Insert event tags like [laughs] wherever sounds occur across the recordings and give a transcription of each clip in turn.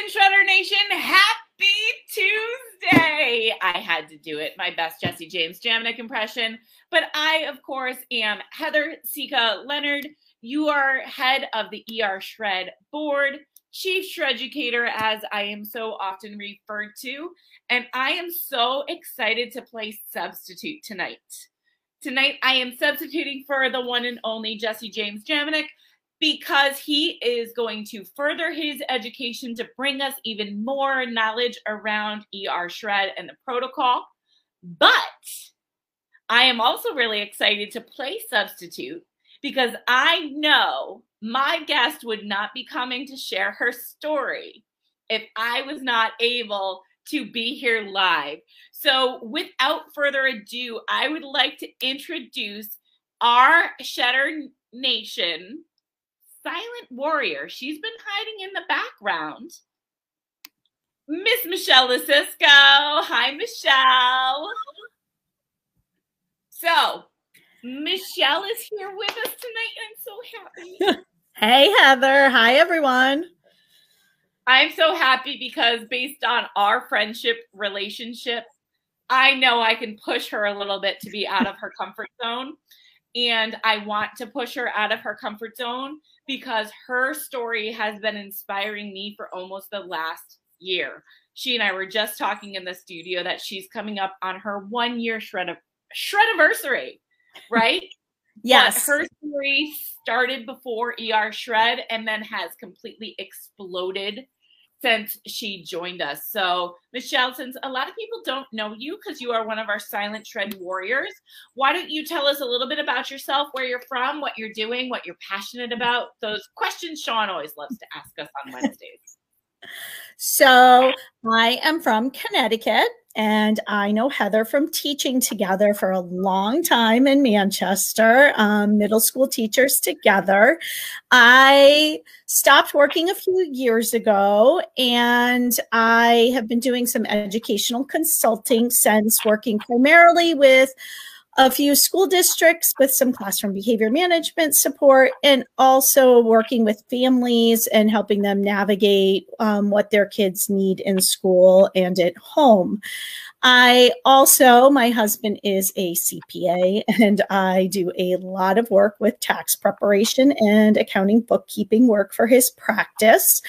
in Shredder Nation. Happy Tuesday. I had to do it. My best Jesse James Jaminek impression. But I, of course, am Heather Sika Leonard. You are head of the ER Shred board, chief shreducator, as I am so often referred to. And I am so excited to play substitute tonight. Tonight, I am substituting for the one and only Jesse James Jaminek because he is going to further his education to bring us even more knowledge around ER Shred and the protocol. But I am also really excited to play substitute because I know my guest would not be coming to share her story if I was not able to be here live. So, without further ado, I would like to introduce our Shredder Nation silent warrior. She's been hiding in the background. Miss Michelle Lasisco. Hi, Michelle. So, Michelle is here with us tonight. I'm so happy. [laughs] hey, Heather. Hi, everyone. I'm so happy because based on our friendship relationship, I know I can push her a little bit to be out of her comfort zone. And I want to push her out of her comfort zone because her story has been inspiring me for almost the last year. She and I were just talking in the studio that she's coming up on her one year shred of anniversary, [laughs] right? yes. But her story started before ER Shred and then has completely exploded since she joined us. So, Michelle, since a lot of people don't know you because you are one of our silent shred warriors, why don't you tell us a little bit about yourself, where you're from, what you're doing, what you're passionate about? Those questions Sean always loves to ask us on Wednesdays. [laughs] So, I am from Connecticut. And I know Heather from teaching together for a long time in Manchester, um, middle school teachers together. I stopped working a few years ago and I have been doing some educational consulting since working primarily with a few school districts with some classroom behavior management support and also working with families and helping them navigate um, what their kids need in school and at home. I also, my husband is a CPA, and I do a lot of work with tax preparation and accounting bookkeeping work for his practice.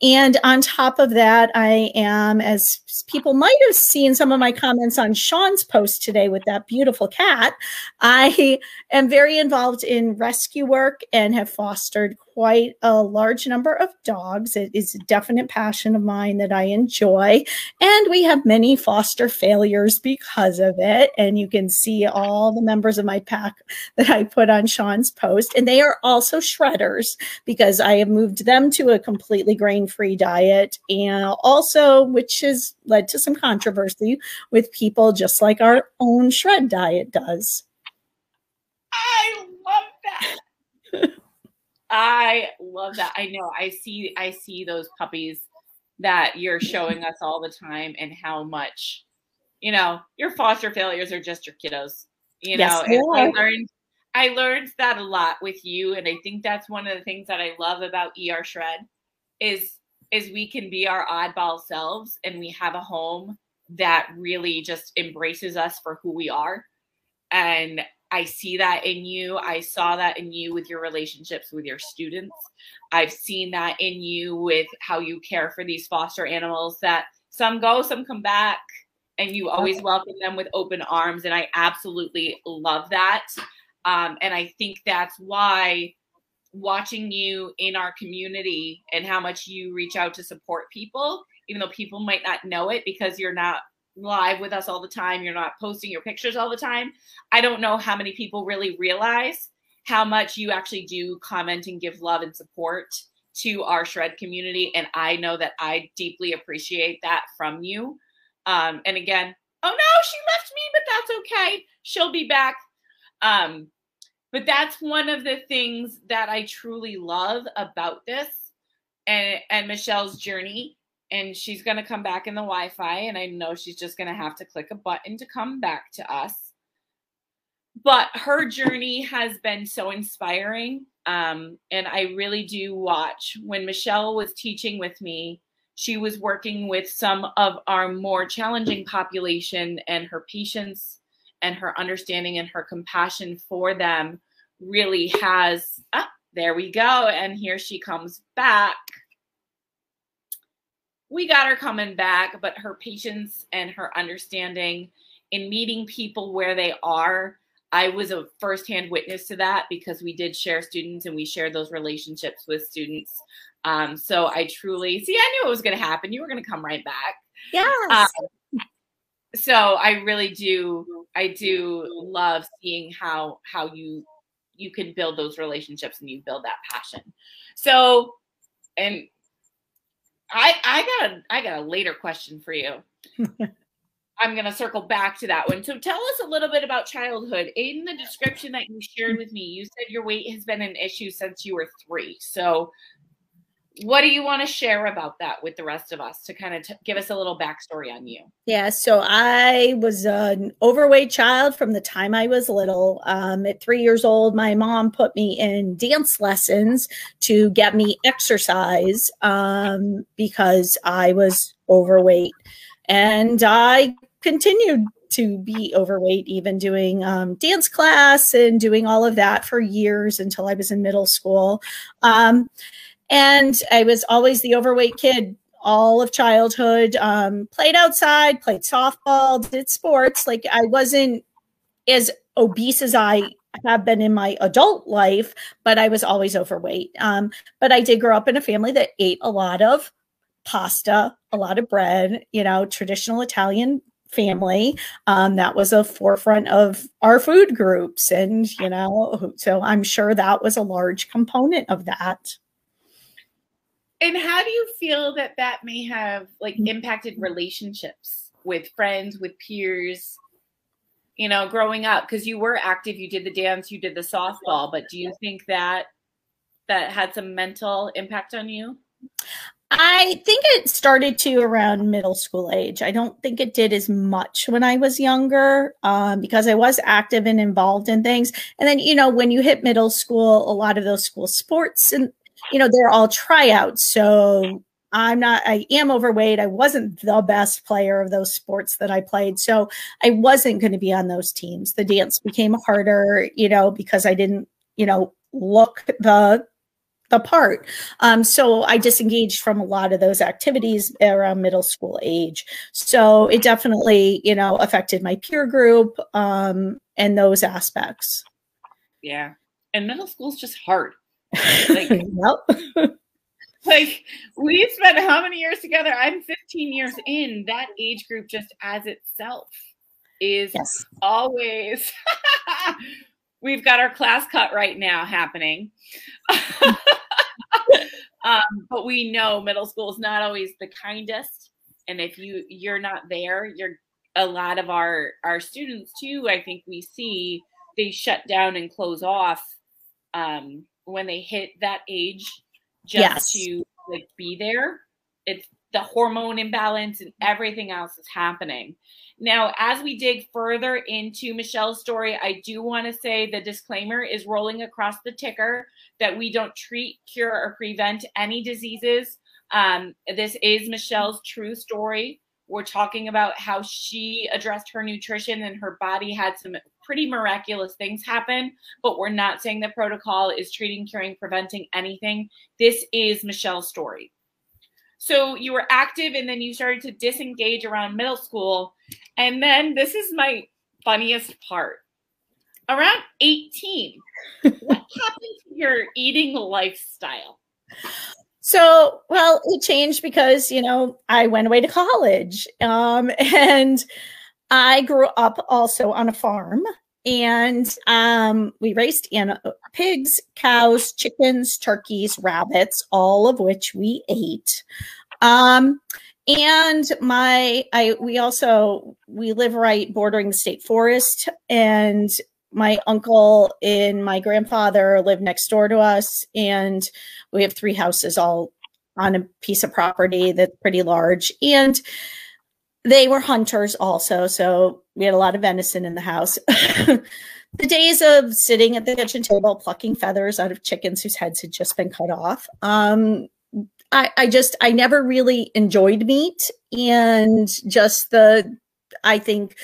And on top of that, I am, as people might have seen some of my comments on Sean's post today with that beautiful cat, I am very involved in rescue work and have fostered quite a large number of dogs. It is a definite passion of mine that I enjoy. And we have many foster failures because of it. And you can see all the members of my pack that I put on Sean's post. And they are also shredders because I have moved them to a completely grain free diet. And also, which has led to some controversy with people, just like our own shred diet does. I love that. [laughs] I love that. I know. I see I see those puppies that you're showing us all the time and how much you know, your foster failures are just your kiddos. You know, yes, I learned I learned that a lot with you and I think that's one of the things that I love about ER Shred is is we can be our oddball selves and we have a home that really just embraces us for who we are. And I see that in you. I saw that in you with your relationships with your students. I've seen that in you with how you care for these foster animals that some go, some come back, and you always welcome them with open arms. And I absolutely love that. Um, and I think that's why watching you in our community and how much you reach out to support people, even though people might not know it because you're not live with us all the time, you're not posting your pictures all the time. I don't know how many people really realize how much you actually do comment and give love and support to our shred community. And I know that I deeply appreciate that from you. Um, and again, oh no, she left me, but that's okay. She'll be back. Um, but that's one of the things that I truly love about this and, and Michelle's journey and she's going to come back in the Wi-Fi and I know she's just going to have to click a button to come back to us. But her journey has been so inspiring um, and I really do watch when Michelle was teaching with me she was working with some of our more challenging population and her patience and her understanding and her compassion for them really has ah, there we go and here she comes back we got her coming back but her patience and her understanding in meeting people where they are I was a firsthand witness to that because we did share students and we shared those relationships with students. Um, so I truly see. I knew it was going to happen. You were going to come right back. Yes. Um, so I really do. I do love seeing how how you you can build those relationships and you build that passion. So, and I I got a I got a later question for you. [laughs] I'm going to circle back to that one. So tell us a little bit about childhood. In the description that you shared with me, you said your weight has been an issue since you were three. So what do you want to share about that with the rest of us to kind of t- give us a little backstory on you? Yeah, so I was an overweight child from the time I was little. Um, at three years old, my mom put me in dance lessons to get me exercise um, because I was overweight. And I continued to be overweight, even doing um, dance class and doing all of that for years until I was in middle school. Um, and I was always the overweight kid all of childhood. Um, played outside, played softball, did sports. Like I wasn't as obese as I have been in my adult life, but I was always overweight. Um, but I did grow up in a family that ate a lot of pasta, a lot of bread, you know, traditional Italian family. Um, that was a forefront of our food groups. And, you know, so I'm sure that was a large component of that. And how do you feel that that may have like mm-hmm. impacted relationships with friends, with peers, you know, growing up? Because you were active, you did the dance, you did the softball, but do you think that that had some mental impact on you? I think it started to around middle school age. I don't think it did as much when I was younger um, because I was active and involved in things. And then, you know, when you hit middle school, a lot of those school sports and, you know, they're all tryouts. So I'm not, I am overweight. I wasn't the best player of those sports that I played. So I wasn't going to be on those teams. The dance became harder, you know, because I didn't, you know, look the the part. Um, so I disengaged from a lot of those activities around middle school age. So it definitely, you know, affected my peer group um, and those aspects. Yeah. And middle school is just hard. [laughs] Like, [laughs] like we spent how many years together? I'm 15 years in. That age group just as itself is yes. always [laughs] we've got our class cut right now happening. um, but we know middle school is not always the kindest. And if you you're not there, you're a lot of our our students too. I think we see they shut down and close off um, when they hit that age just yes. to like be there. It's the hormone imbalance and everything else is happening. Now, as we dig further into Michelle's story, I do want to say the disclaimer is rolling across the ticker that we don't treat, cure, or prevent any diseases. Um, this is Michelle's true story. We're talking about how she addressed her nutrition and her body had some pretty miraculous things happen, but we're not saying the protocol is treating, curing, preventing anything. This is Michelle's story. So you were active and then you started to disengage around middle school. And then this is my funniest part. Around 18, what [laughs] happened to your eating lifestyle? So, well, it changed because, you know, I went away to college. Um, [laughs] and I grew up also on a farm and um, we raised an- pigs, cows, chickens, turkeys, rabbits, all of which we ate. Um, and my, I we also we live right bordering the state forest, and my uncle and my grandfather live next door to us, and we have three houses all on a piece of property that's pretty large, and they were hunters also, so we had a lot of venison in the house. [laughs] the days of sitting at the kitchen table plucking feathers out of chickens whose heads had just been cut off um, I, I just I never really enjoyed meat and just the I think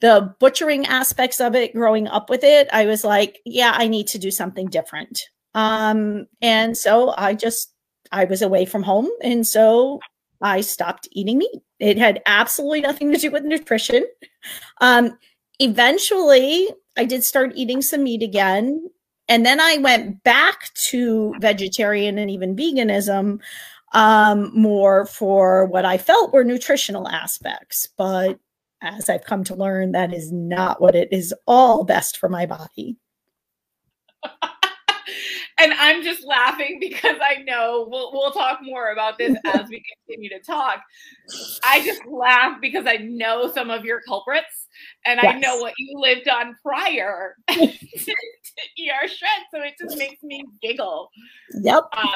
the butchering aspects of it growing up with it, I was like, yeah, I need to do something different. Um, and so I just I was away from home and so I stopped eating meat. It had absolutely nothing to do with nutrition. Um, eventually I did start eating some meat again and then I went back to vegetarian and even veganism um, more for what I felt were nutritional aspects. But as I've come to learn, that is not what it is all best for my body. [laughs] and I'm just laughing [laughs] because I know we'll we'll talk more about this [laughs] as we continue to talk. I just laugh because I know some of your culprits and yes. I know what you lived on prior [laughs] to, ER shred, so it just makes me giggle. Yep. Um,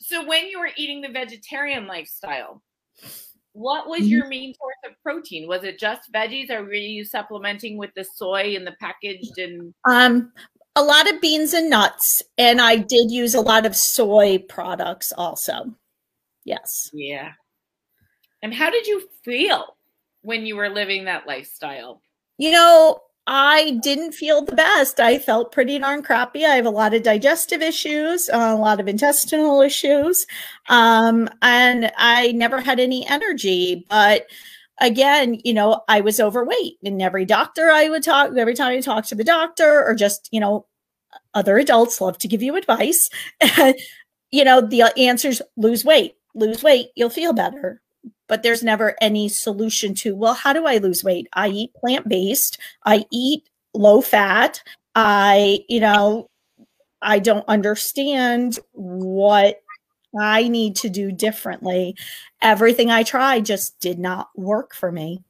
so when you were eating the vegetarian lifestyle, what was mm-hmm. your main source of protein? Was it just veggies, or were you supplementing with the soy and the packaged and? Um, a lot of beans and nuts, and I did use a lot of soy products also. Yes. Yeah. And how did you feel when you were living that lifestyle? You know, I didn't feel the best. I felt pretty darn crappy. I have a lot of digestive issues, a lot of intestinal issues, um, and I never had any energy. But again, you know, I was overweight. And every doctor I would talk, every time I talked to the doctor or just, you know, other adults love to give you advice. [laughs] you know, the answers lose weight, lose weight, you'll feel better. But there's never any solution to, well, how do I lose weight? I eat plant based, I eat low fat, I, you know, I don't understand what I need to do differently. Everything I tried just did not work for me.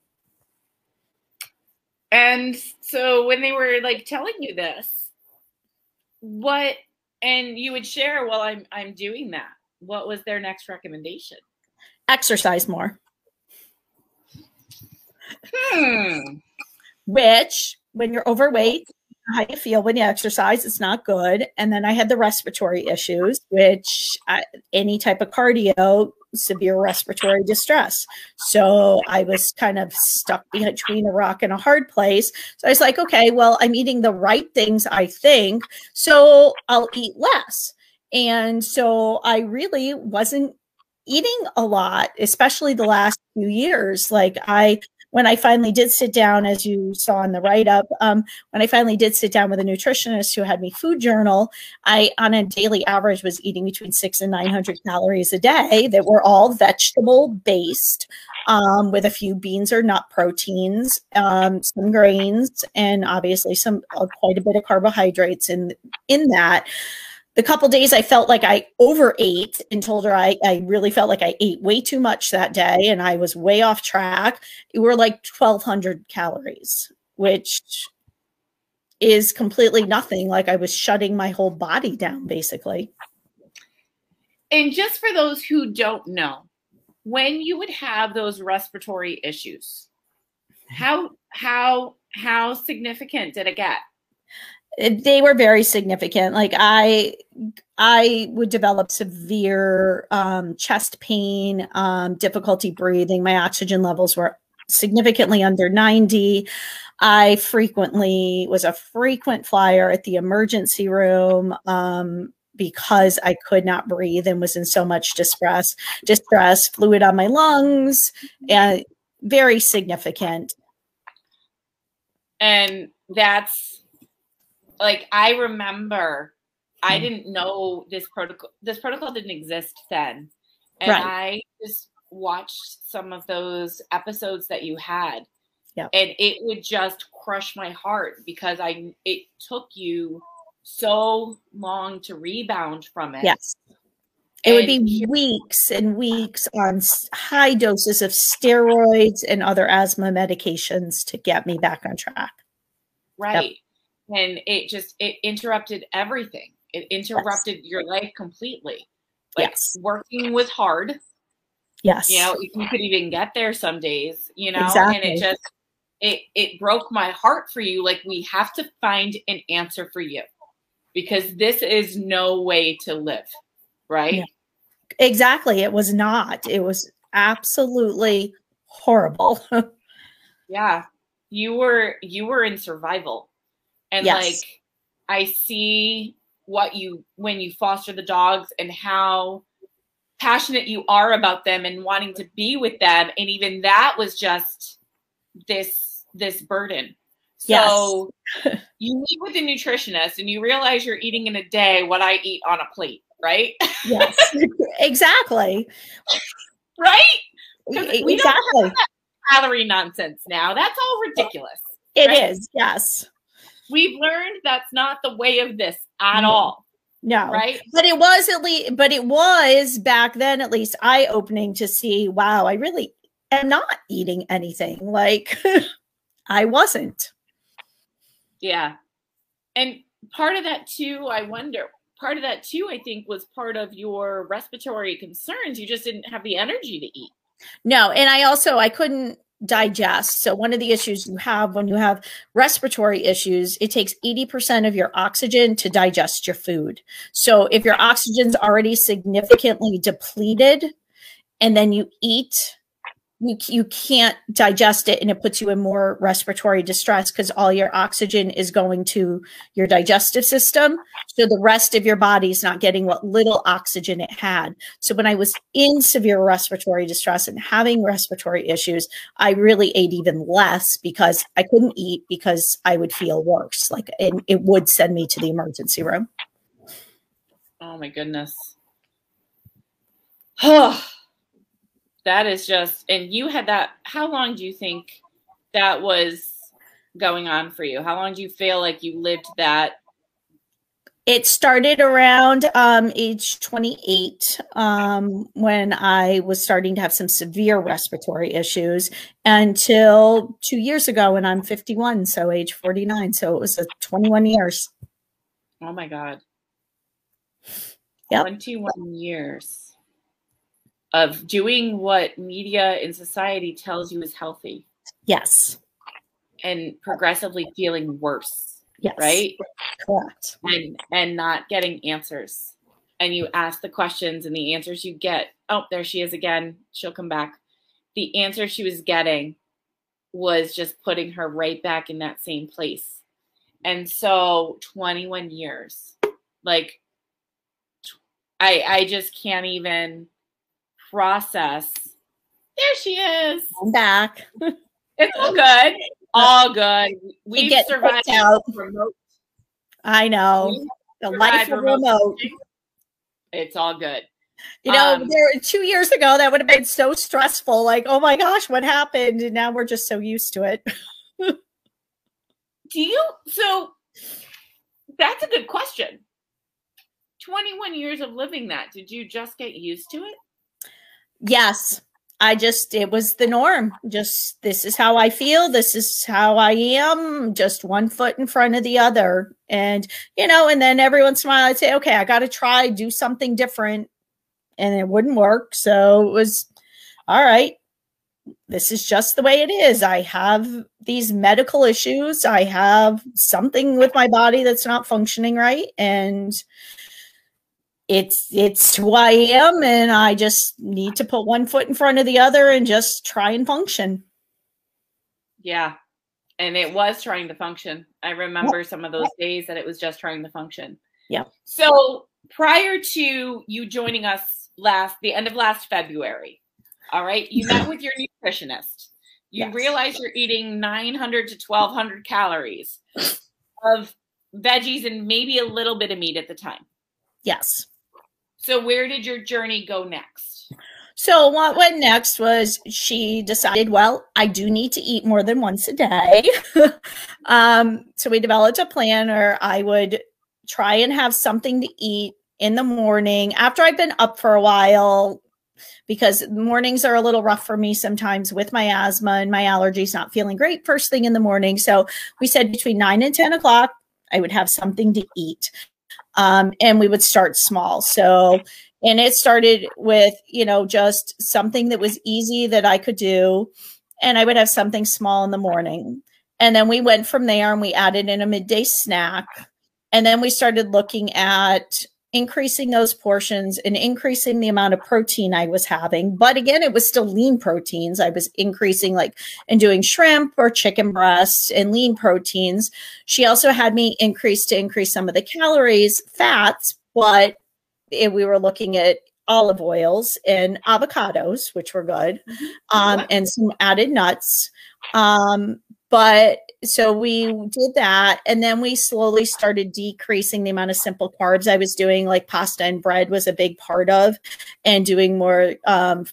And so when they were like telling you this, what and you would share well I'm I'm doing that. What was their next recommendation? Exercise more. Hmm. Which when you're overweight, how you feel when you exercise it's not good. And then i had the respiratory issues which I, any type of cardio severe respiratory distress. So i was kind of stuck between a rock and a hard place. So i was like okay well i'm eating the right things i think so i'll eat less. And so i really wasn't eating a lot especially the last few years. Like i when I finally did sit down, as you saw in the write up, um, when I finally did sit down with a nutritionist who had me food journal, I, on a daily average, was eating between six and 900 calories a day that were all vegetable based. Um, with a few beans or nut proteins, um, some grains, and obviously some uh, quite a bit of carbohydrates in in that the couple days I felt like I overate and told her I, I really felt like I ate way too much that day and I was way off track. It were like 1200 calories, which is completely nothing. Like I was shutting my whole body down basically. And just for those who don't know, when you would have those respiratory issues, how how how significant did it get? They were very significant. Like i i would develop severe um, chest pain um, difficulty breathing. My oxygen levels were significantly under 90 i frequently was a frequent flyer at the emergency room um, because i could not breathe and was in so much distress distress fluid on my lungs and very significant. And that's like I remember I hmm. didn't know this protocol this protocol didn't exist then. And right. I just watched some of those episodes that you had. Yeah. And it would just crush my heart because I it took you so long to rebound from it. Yes. It would be weeks and weeks on high doses of steroids and other asthma medications to get me back on track. Right. Yep and it just it interrupted everything it interrupted yes. your life completely like yes. working was hard yes you know you could even get there some days you know exactly. and it just it it broke my heart for you like we have to find an answer for you because this is no way to live right yeah. Exactly. It was not. It was absolutely horrible. [laughs] yeah. You were you were in survival. And yes. like I see what you when you foster the dogs and how passionate you are about them and wanting to be with them. And even that was just this this burden. So yes. [laughs] you meet with a nutritionist and you realize you're eating in a day what i eat on a plate right? Yes. [laughs] Exactly. Right? We exactly. don't have calorie nonsense now. That's all ridiculous It right? is, yes we've learned that's not the way of this at mm-hmm. all no. Right. But it was at least, but it was back then at least eye opening to see, wow, I really am not eating anything. Like [laughs] I wasn't. Yeah. And part of that too, I wonder, part of that too, I think was part of your respiratory concerns. You just didn't have the energy to eat. No. And I also, I couldn't digest. So one of the issues you have when you have respiratory issues, it takes 80% of your oxygen to digest your food. So if your oxygen's already significantly depleted and then you eat you, you can't digest it and it puts you in more respiratory distress because all your oxygen is going to your digestive system. So the rest of your body is not getting what little oxygen it had. So when i was in severe respiratory distress and having respiratory issues i really ate even less because i couldn't eat because i would feel worse like it, it would send me to the emergency room. Oh my goodness. [sighs] Oh that is just and you had that how long do you think that was going on for you how long do you feel like you lived that it started around um, age 28 um, when I was starting to have some severe respiratory issues until two years ago when I'm 51, so age 49. So it was a 21 years. Oh my God. Yep. 21 years of doing what media and society tells you is healthy. Yes. And progressively feeling worse. Yes. Right? Correct. And and not getting answers. And you ask the questions and the answers you get, oh, there she is again. She'll come back. The answer she was getting was just putting her right back in that same place. And so 21 years. Like I I just can't even process. There she is. I'm back. [laughs] It's all good. All good. We get survived out. remote. I know. The life of remote. remote. It's all good. You know, um, there two years ago that would have been so stressful. Like, oh my gosh, what happened? And now we're just so used to it. [laughs] do you so that's a good question. 21 years of living that, did you just get used to it? Yes. I just, it was the norm. Just, this is how I feel. This is how I am. Just one foot in front of the other. And, you know, and then every once in a while I'd say, okay, I got to try, do something different. And it wouldn't work. So it was, all right, this is just the way it is. I have these medical issues. I have something with my body that's not functioning right. And, it's it's who I am, and I just need to put one foot in front of the other and just try and function. Yeah, and it was trying to function. I remember some of those days that it was just trying to function. Yeah. So prior to you joining us last the end of last February, all right, you met with your nutritionist. You yes. realize you're eating 900 to 1200 calories of veggies and maybe a little bit of meat at the time. Yes. So where did your journey go next? So what went next was she decided, well, I do need to eat more than once a day. [laughs] um, so we developed a plan where I would try and have something to eat in the morning after I've been up for a while because mornings are a little rough for me sometimes with my asthma and my allergies not feeling great first thing in the morning. So we said between nine and 10 o'clock, I would have something to eat um, and we would start small. So, and it started with, you know, just something that was easy that I could do. And I would have something small in the morning. And then we went from there and we added in a midday snack. And then we started looking at increasing those portions and increasing the amount of protein I was having. But again, it was still lean proteins. I was increasing like and doing shrimp or chicken breasts and lean proteins. She also had me increase to increase some of the calories, fats, but it, we were looking at olive oils and avocados, which were good, mm-hmm. um, and some added nuts. Um, but so we did that. And then we slowly started decreasing the amount of simple carbs I was doing, like pasta and bread was a big part of, and doing more um,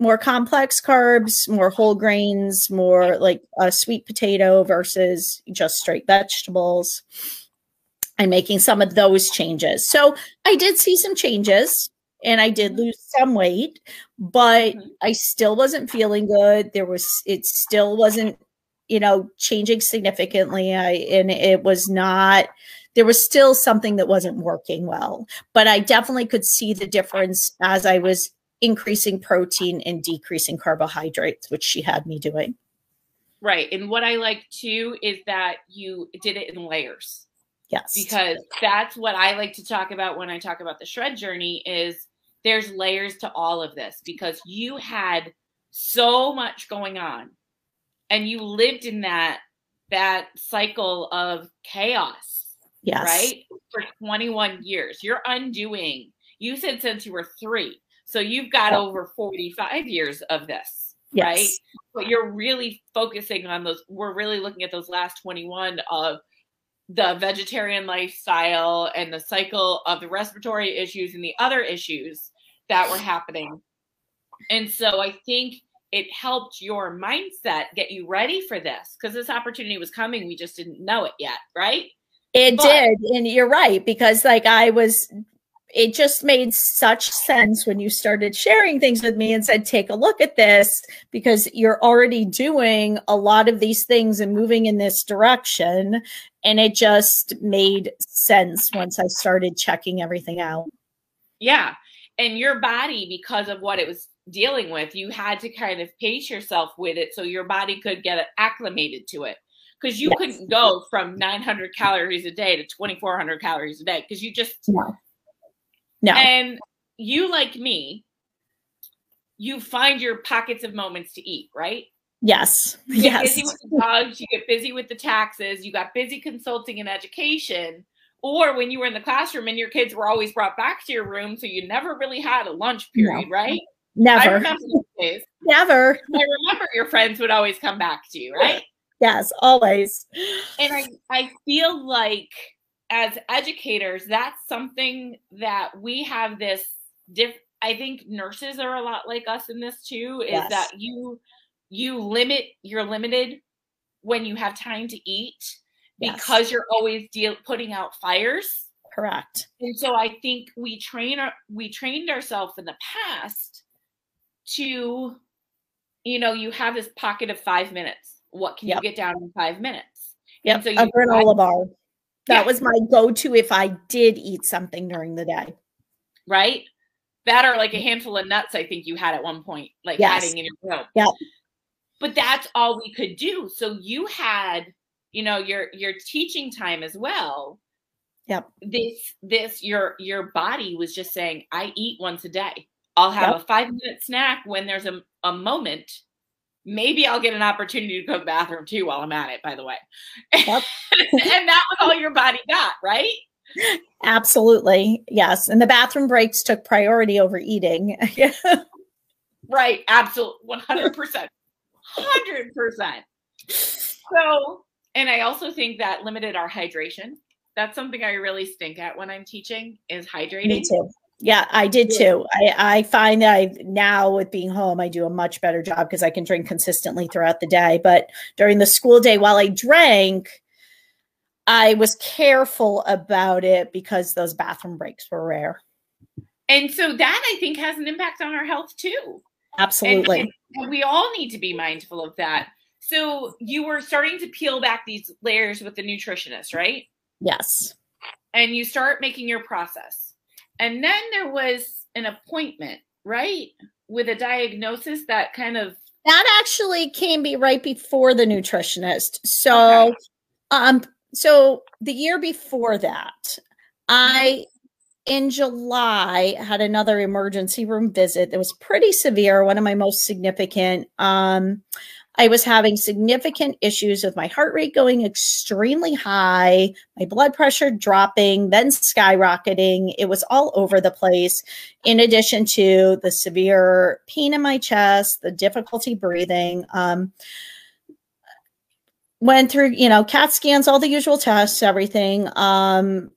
more complex carbs, more whole grains, more like a sweet potato versus just straight vegetables. I'm making some of those changes. So I did see some changes and I did lose some weight, but mm-hmm. I still wasn't feeling good. There was, it still wasn't you know, changing significantly. I, and it was not, there was still something that wasn't working well. But I definitely could see the difference as I was increasing protein and decreasing carbohydrates, which she had me doing. Right. And what I like too is that you did it in layers. Yes. Because that's what I like to talk about when I talk about the shred journey is there's layers to all of this because you had so much going on and you lived in that that cycle of chaos yes. right? For 21 years. You're undoing you said since you were three so you've got oh. over 45 years of this yes. right? But you're really focusing on those we're really looking at those last 21 of the vegetarian lifestyle and the cycle of the respiratory issues and the other issues that were happening. And so i think it helped your mindset get you ready for this because this opportunity was coming. We just didn't know it yet, right? It but, did. And you're right, because like I was, it just made such sense when you started sharing things with me and said, take a look at this because you're already doing a lot of these things and moving in this direction. And it just made sense once I started checking everything out. Yeah. And your body, because of what it was dealing with, you had to kind of pace yourself with it so your body could get acclimated to it. Because you yes. couldn't go from 900 calories a day to 2,400 calories a day because you just no. no. And you, like me, you find your pockets of moments to eat, right? Yes. You yes. busy with the dogs, you get busy with the taxes, you got busy consulting and education. Or when you were in the classroom and your kids were always brought back to your room, so you never really had a lunch period, no. right? Never. I remember those days. Never. I remember your friends would always come back to you, right? Yes, always. And I, I feel like as educators, that's something that we have this diff I think nurses are a lot like us in this too, is yes. that you you limit you're limited when you have time to eat because yes. you're always deal putting out fires. Correct. And so I think we train our we trained ourselves in the past to, you know, you have this pocket of five minutes. What can yep. you get down in five minutes? Yep, so a granola bar. That yeah. was my go-to if I did eat something during the day. Right? That or like a mm-hmm. handful of nuts, I think you had at one point, like yes. adding in your throat. Yeah. But that's all we could do. So you had, you know, your your teaching time as well. Yep. This this your your body was just saying, I eat once a day. I'll have yep. a five minute snack when there's a, a moment. Maybe I'll get an opportunity to go to the bathroom too while I'm at it, by the way. Yep. [laughs] and that was all your body got, right? Absolutely. Yes. And the bathroom breaks took priority over eating. [laughs] right. Absolutely. 100%. 100%. So, and I also think that limited our hydration. That's something I really stink at when I'm teaching is hydrating. Me too. Yeah, I did too. I, I find that I now with being home, I do a much better job because I can drink consistently throughout the day. But during the school day, while I drank, I was careful about it because those bathroom breaks were rare. And so that I think has an impact on our health too. Absolutely. And, and we all need to be mindful of that. So you were starting to peel back these layers with the nutritionist, right? Yes. And you start making your process and then there was an appointment, right? With a diagnosis that kind of that actually came be right before the nutritionist. So okay. um so the year before that, I in July, had another emergency room visit that was pretty severe, one of my most significant. Um, I was having significant issues with my heart rate going extremely high, my blood pressure dropping, then skyrocketing. It was all over the place, in addition to the severe pain in my chest, the difficulty breathing. Um, went through, you know, CAT scans, all the usual tests, everything. Um,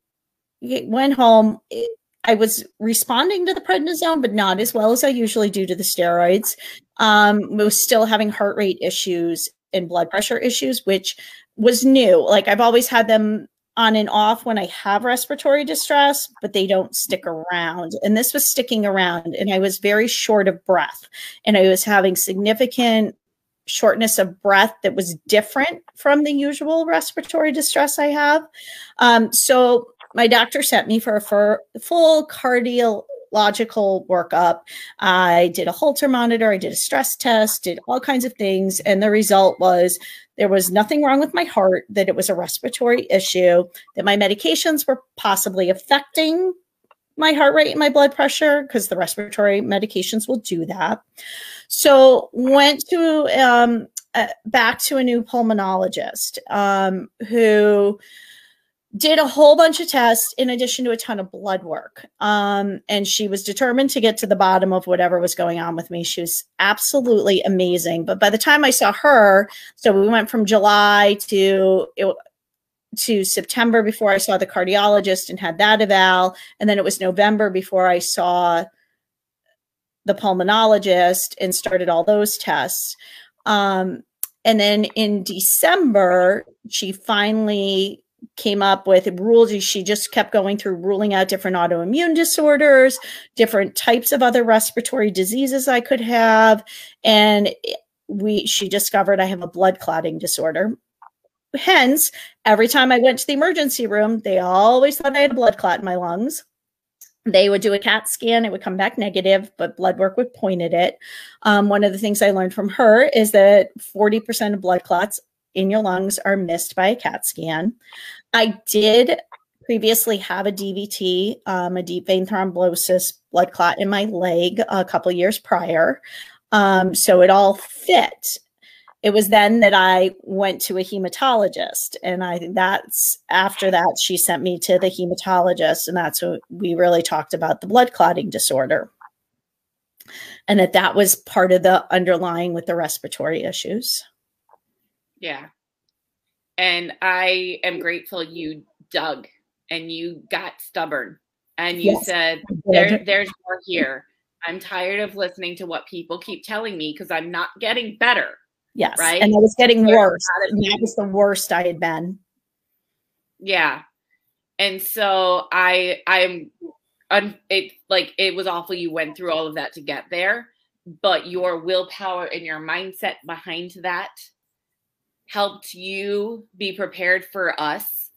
went home. It, I was responding to the prednisone, but not as well as I usually do to the steroids. Um, was still having heart rate issues and blood pressure issues, which was new. Like I've always had them on and off when I have respiratory distress, but they don't stick around. And this was sticking around, and I was very short of breath, and I was having significant shortness of breath that was different from the usual respiratory distress I have. Um, so my doctor sent me for a full cardiological workup. I did a Holter monitor, I did a stress test, did all kinds of things. And the result was there was nothing wrong with my heart, that it was a respiratory issue, that my medications were possibly affecting my heart rate and my blood pressure because the respiratory medications will do that. So went to um, uh, back to a new pulmonologist um, who did a whole bunch of tests in addition to a ton of blood work. Um, and she was determined to get to the bottom of whatever was going on with me. She was absolutely amazing. But by the time I saw her, so we went from July to to September before I saw the cardiologist and had that eval, and then it was November before I saw the pulmonologist and started all those tests. Um, and then in December, she finally came up with rules. She just kept going through ruling out different autoimmune disorders, different types of other respiratory diseases I could have. And we she discovered I have a blood clotting disorder. Hence, every time I went to the emergency room, they always thought I had a blood clot in my lungs. They would do a CAT scan, it would come back negative, but blood work would point at it. Um, one of the things I learned from her is that 40% of blood clots in your lungs are missed by a CAT scan. I did previously have a DVT, um, a deep vein thrombosis blood clot in my leg a couple years prior. Um, so it all fit. It was then that I went to a hematologist, and I that's after that she sent me to the hematologist, and that's what we really talked about the blood clotting disorder, and that that was part of the underlying with the respiratory issues. Yeah. And I am grateful you dug and you got stubborn and you yes, said, there, there's more here. I'm tired of listening to what people keep telling me because I'm not getting better. Yes. Right. And I was getting worse. that was the worst I had been. Yeah. And so I, I'm, I'm, it like it was awful you went through all of that to get there, but your willpower and your mindset behind that helped you be prepared for us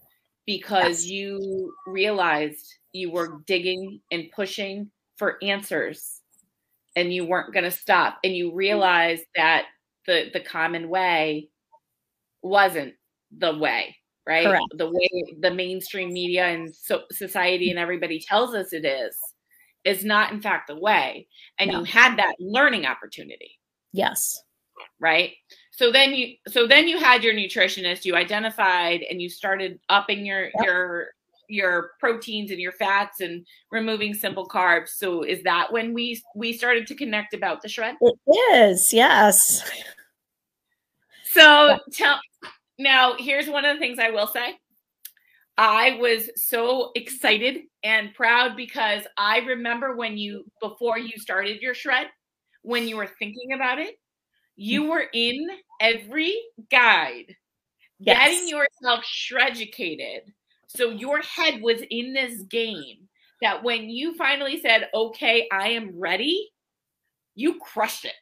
because yes. you realized you were digging and pushing for answers and you weren't going to stop. And you mm. realized that the the common way wasn't the way right? Correct. the way the mainstream media and so society and everybody tells us it is is not in fact the way. And no. you had that learning opportunity. Yes. Right so then you so then you had your nutritionist you identified and you started upping your yep. your your proteins and your fats and removing simple carbs. So is that when we we started to connect about the shred it is yes. So tell now here's one of the things i will say. I was so excited and proud because i remember when you before you started your shred when you were thinking about it you were in every guide, yes. getting yourself shreducated. So your head was in this game that when you finally said, okay, I am ready, you crushed it.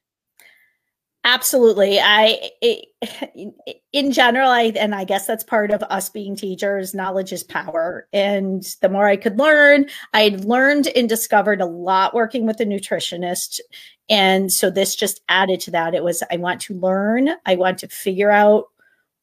Absolutely. I, it, [laughs] in general, I, and I guess that's part of us being teachers, knowledge is power. And the more I could learn, I learned and discovered a lot working with a nutritionist and so this just added to that. It was, I want to learn, I want to figure out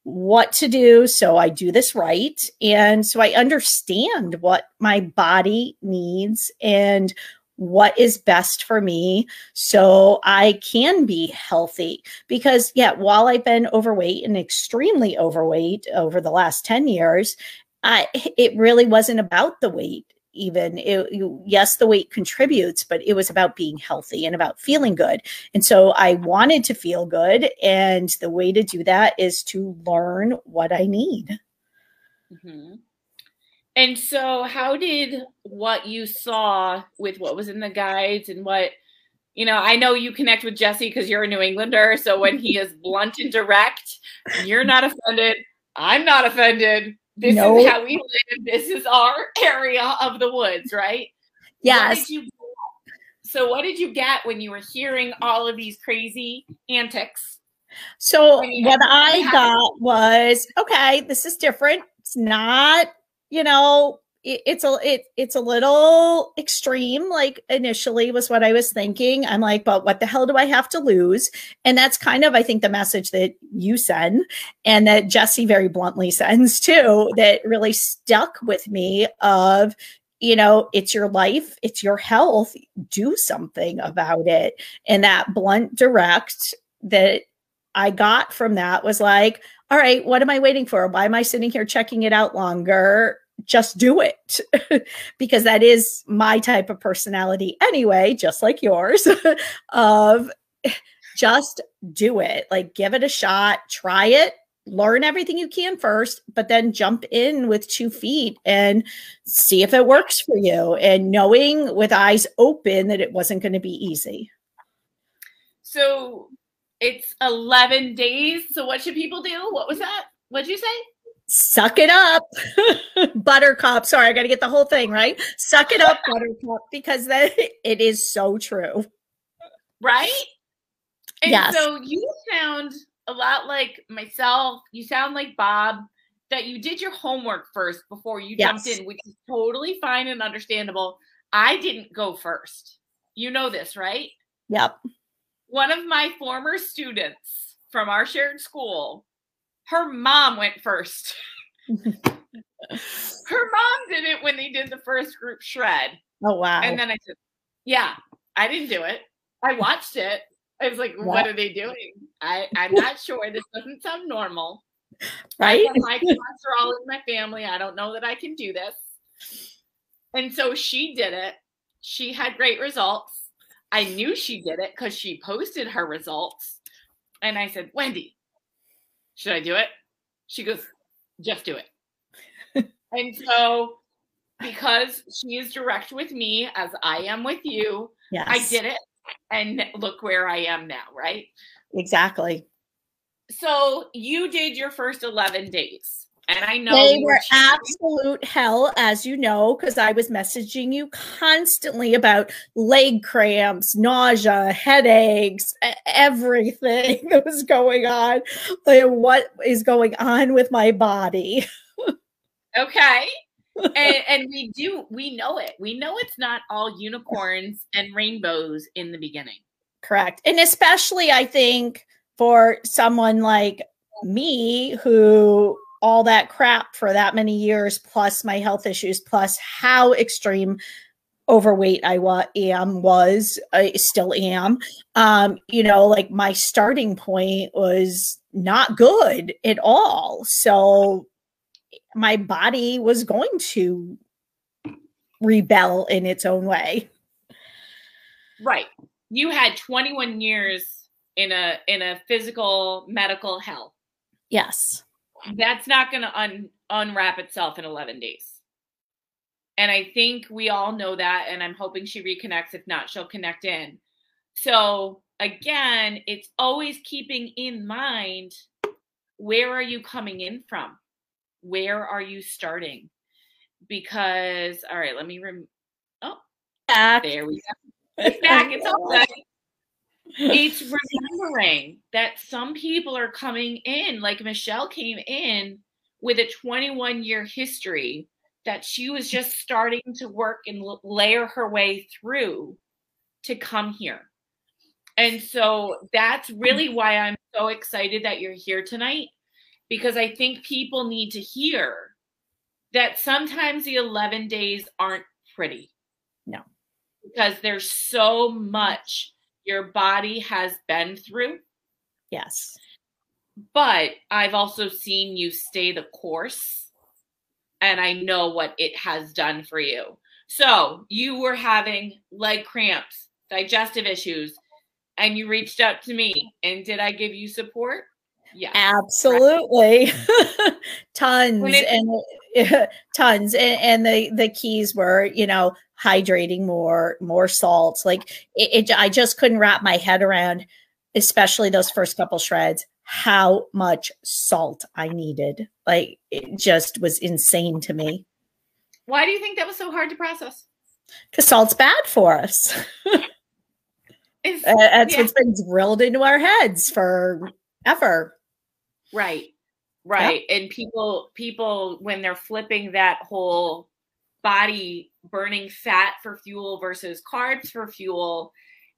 what to do so I do this right. And so I understand what my body needs and what is best for me so I can be healthy. Because, yeah, while I've been overweight and extremely overweight over the last 10 years, I, it really wasn't about the weight even it, yes the weight contributes but it was about being healthy and about feeling good and so i wanted to feel good and the way to do that is to learn what i need mm-hmm. and so how did what you saw with what was in the guides and what you know i know you connect with jesse because you're a new englander so when he is blunt and direct you're not offended i'm not offended this nope. is how we live. This is our [laughs] area of the woods, right? Yes. What you, so, what did you get when you were hearing all of these crazy antics? So, what I got was okay, this is different. It's not, you know, it, it's a it it's a little extreme like initially was what i was thinking. I'm like but what the hell do i have to lose? And that's kind of i think the message that you send and that jesse very bluntly [laughs] sends too that really stuck with me of you know it's your life it's your health do something about it. And that blunt direct that i got from that was like all right what am i waiting for? Why am i sitting here checking it out longer just do it. [laughs] Because that is my type of personality anyway just like yours [laughs] of just do it. Like give it a shot try it learn everything you can first but then jump in with two feet and see if it works for you and knowing with eyes open that it wasn't going to be easy. So it's 11 days so what should people do? What was that? What'd you say suck it up. [laughs] Buttercup. Sorry i got to get the whole thing right? Suck it up [laughs] buttercup because that [laughs] it is so true. Right? And yes. so you sound a lot like myself. You sound like bob that you did your homework first before you yes. jumped in which is totally fine and understandable. I didn't go first. You know this right? Yep. One of my former students from our shared school her mom went first. [laughs] [laughs] her mom did it when they did the first group shred. Oh wow. And then I said, Yeah, I didn't do it. I watched it. I was like, what, what are they doing? I, I'm not [laughs] sure. This doesn't sound normal. Right? my cholesterol in my family. I don't know that I can do this. And so she did it. She had great results. I knew she did it because she posted her results. And I said, Wendy, should I do it? She goes, Just do it. [laughs] and so, because she is direct with me as I am with you, yes. I did it. And look where I am now, right? Exactly. So, you did your first 11 days. And I know they were absolute hell, as you know, because I was messaging you constantly about leg cramps, nausea, headaches, everything [laughs] that was going on. Like, what is going on with my body? okay. [laughs] and, and we do, we know it. We know it's not all unicorns and rainbows in the beginning. Correct. And especially, I think, for someone like me who all that crap for that many years, plus my health issues, plus how extreme overweight I wa- am was I still am. Um, you know, like my starting point was not good at all. So my body was going to rebel in its own way. Right. You had 21 years in a in a physical medical hell. Yes that's not going to un- unwrap itself in 11 days. And I think we all know that. And I'm hoping she reconnects. If not, she'll connect in. So, again, it's always keeping in mind where are you coming in from? Where are you starting? Because, all right, let me rem. Oh, back. there we go. It's [laughs] back. It's all good it's [laughs] remembering that some people are coming in, like Michelle came in with a 21 year history that she was just starting to work and layer her way through to come here. And so that's really mm. why I'm so excited that you're here tonight because I think people need to hear that sometimes the 11 days aren't pretty. No. Because there's so much your body has been through. Yes. But I've also seen you stay the course and I know what it has done for you. So you were having leg cramps, digestive issues, and you reached out to me. And did I give you support? Yeah. Absolutely. [laughs] tons it, and [laughs] tons. And, and, the the keys were, you know, hydrating more, more salts. Like it, it I just couldn't wrap my head around, especially those first couple shreds, how much salt I needed. Like it just was insane to me. Why do you think that was so hard to process? Because salt's bad for us. [laughs] That's yeah. what's been drilled into our heads forever. Right. Right. Yep. And people people when they're flipping that whole body burning fat for fuel versus carbs for fuel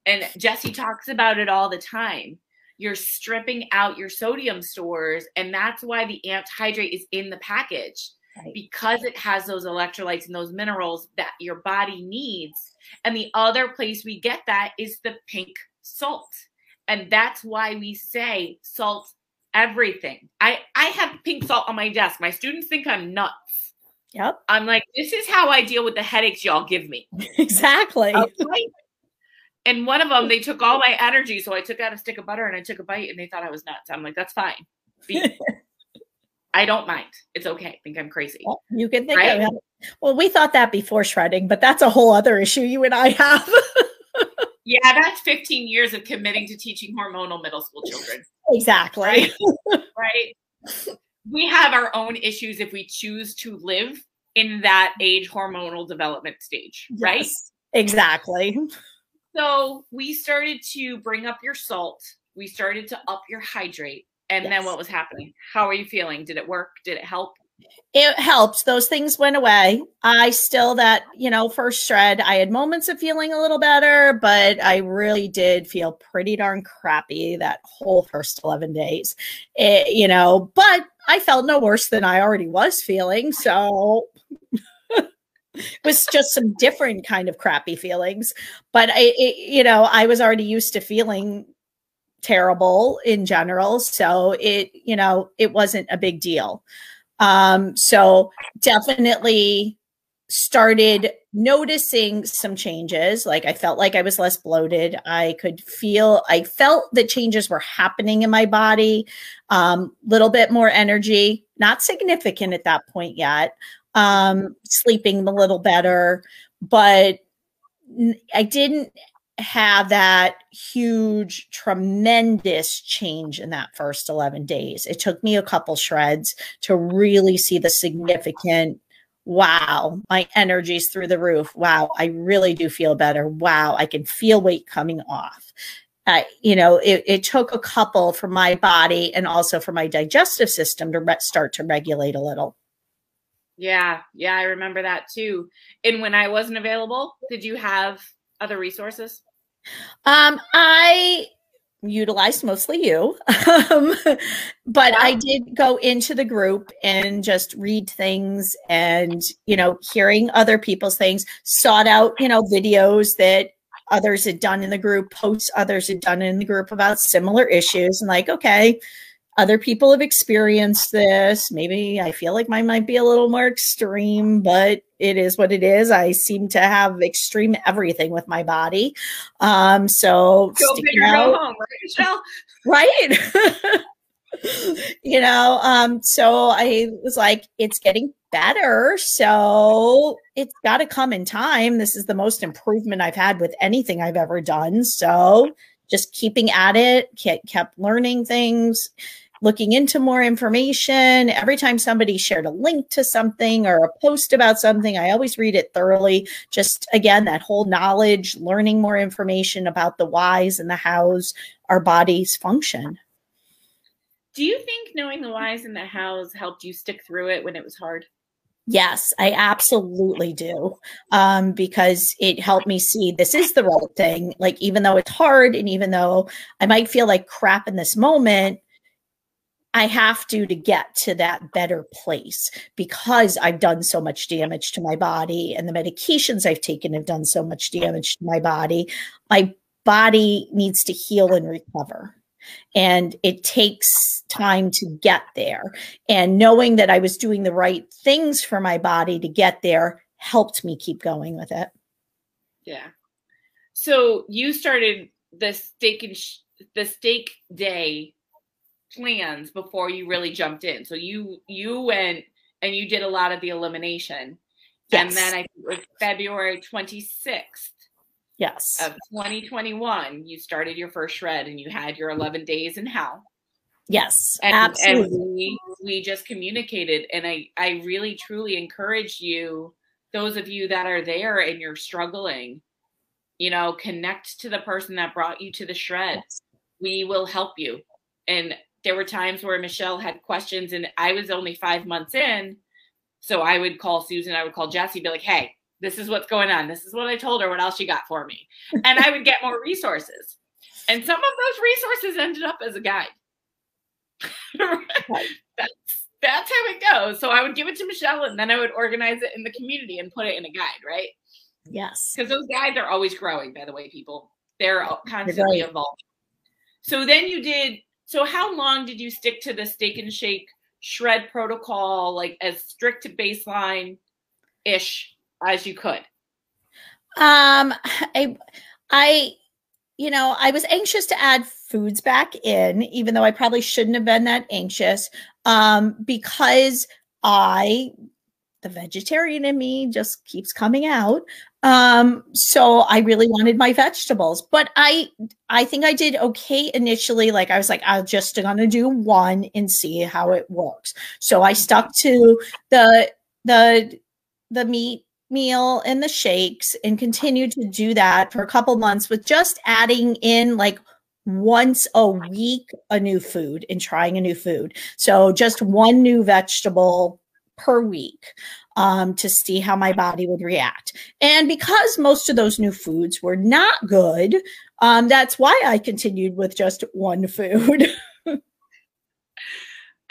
and Jesse talks about it all the time. You're stripping out your sodium stores and that's why the amped hydrate is in the package. Right. Because it has those electrolytes and those minerals that your body needs. And the other place we get that is the pink salt. And that's why we say salt everything. I I have pink salt on my desk. My students think I'm nuts. Yep. I'm like, this is how I deal with the headaches y'all give me. [laughs] exactly. Okay. And one of them, they took all my energy, so I took out a stick of butter and I took a bite, and they thought I was nuts. I'm like, that's fine. [laughs] I don't mind. It's okay. I think I'm crazy. Well, you can think right? of it. Well, we thought that before shredding, but that's a whole other issue you and I have. [laughs] yeah, that's 15 years of committing to teaching hormonal middle school children. Exactly. Right? [laughs] right? We have our own issues if we choose to live in that age hormonal development stage, yes, right? Exactly. So we started to bring up your salt. We started to up your hydrate. And yes. then what was happening? How are you feeling? Did it work? Did it help? It helped. Those things went away. I still that, you know, first shred, I had moments of feeling a little better, but I really did feel pretty darn crappy that whole first 11 days. It, you know, but I felt no worse than I already was feeling. So it [laughs] was just some different kind of crappy feelings. But I, it, you know, I was already used to feeling terrible in general. So it, you know, it wasn't a big deal. Um, so definitely started noticing some changes. Like I felt like I was less bloated. I could feel, I felt that changes were happening in my body. Um, a little bit more energy, not significant at that point yet. Um, sleeping a little better, but I didn't have that huge, tremendous change in that first 11 days. It took me a couple shreds to really see the significant wow, my energy's through the roof. Wow, I really do feel better. Wow, I can feel weight coming off. Uh, you know, it, it, took a couple for my body and also for my digestive system to re- start to regulate a little. Yeah, yeah, I remember that too. And when I wasn't available, did you have other resources? Um, I utilized mostly you, [laughs] um, but I did go into the group and just read things and, you know, hearing other people's things, sought out, you know, videos that others had done in the group, posts others had done in the group about similar issues, and like, okay, other people have experienced this. Maybe I feel like mine might be a little more extreme, but it is what it is. I seem to have extreme everything with my body. Um, so go out, go home, right, Michelle? [laughs] [laughs] Right. [laughs] you know, um, so I was like, it's getting better. So it's got to come in time. This is the most improvement I've had with anything I've ever done. So just keeping at it, kept learning things looking into more information. Every time somebody shared a link to something or a post about something, I always read it thoroughly. Just again, that whole knowledge, learning more information about the whys and the hows our bodies function. Do you think knowing the whys and the hows helped you stick through it when it was hard? Yes, I absolutely do. Um, because it helped me see this is the right thing. Like, even though it's hard and even though I might feel like crap in this moment, I have to to get to that better place because I've done so much damage to my body and the medications I've taken have done so much damage to my body. My body needs to heal and recover. And it takes time to get there. And knowing that I was doing the right things for my body to get there helped me keep going with it. Yeah. So you started the steak and sh- the steak day plans before you really jumped in. So you you went and you did a lot of the elimination. Yes. And then I think it was February 26th. Yes. Of 2021, you started your first shred and you had your 11 days in hell. Yes, and, absolutely. And we, we just communicated, and I I really truly encourage you, those of you that are there and you're struggling, you know, connect to the person that brought you to the shred. Yes. We will help you. And there were times where Michelle had questions, and I was only five months in, so I would call Susan, I would call Jesse, be like, "Hey, this is what's going on. This is what I told her. What else she got for me?" And I would get more resources. And some of those resources ended up as a guide. [laughs] that's that's how it goes. So I would give it to Michelle and then I would organize it in the community and put it in a guide, right? Yes. Because those guides are always growing, by the way, people. They're constantly evolving. So then you did so how long did you stick to the steak and shake shred protocol, like as strict to baseline ish as you could? Um I I you know, I was anxious to add foods back in, even though I probably shouldn't have been that anxious, um, because I, the vegetarian in me just keeps coming out. Um, so I really wanted my vegetables, but I, I think I did okay initially. Like I was like, I'm just gonna do one and see how it works. So I stuck to the, the, the meat meal and the shakes and continued to do that for a couple months with just adding in like once a week a new food and trying a new food. So just one new vegetable per week um, to see how my body would react. And because most of those new foods were not good, um, that's why I continued with just one food. [laughs]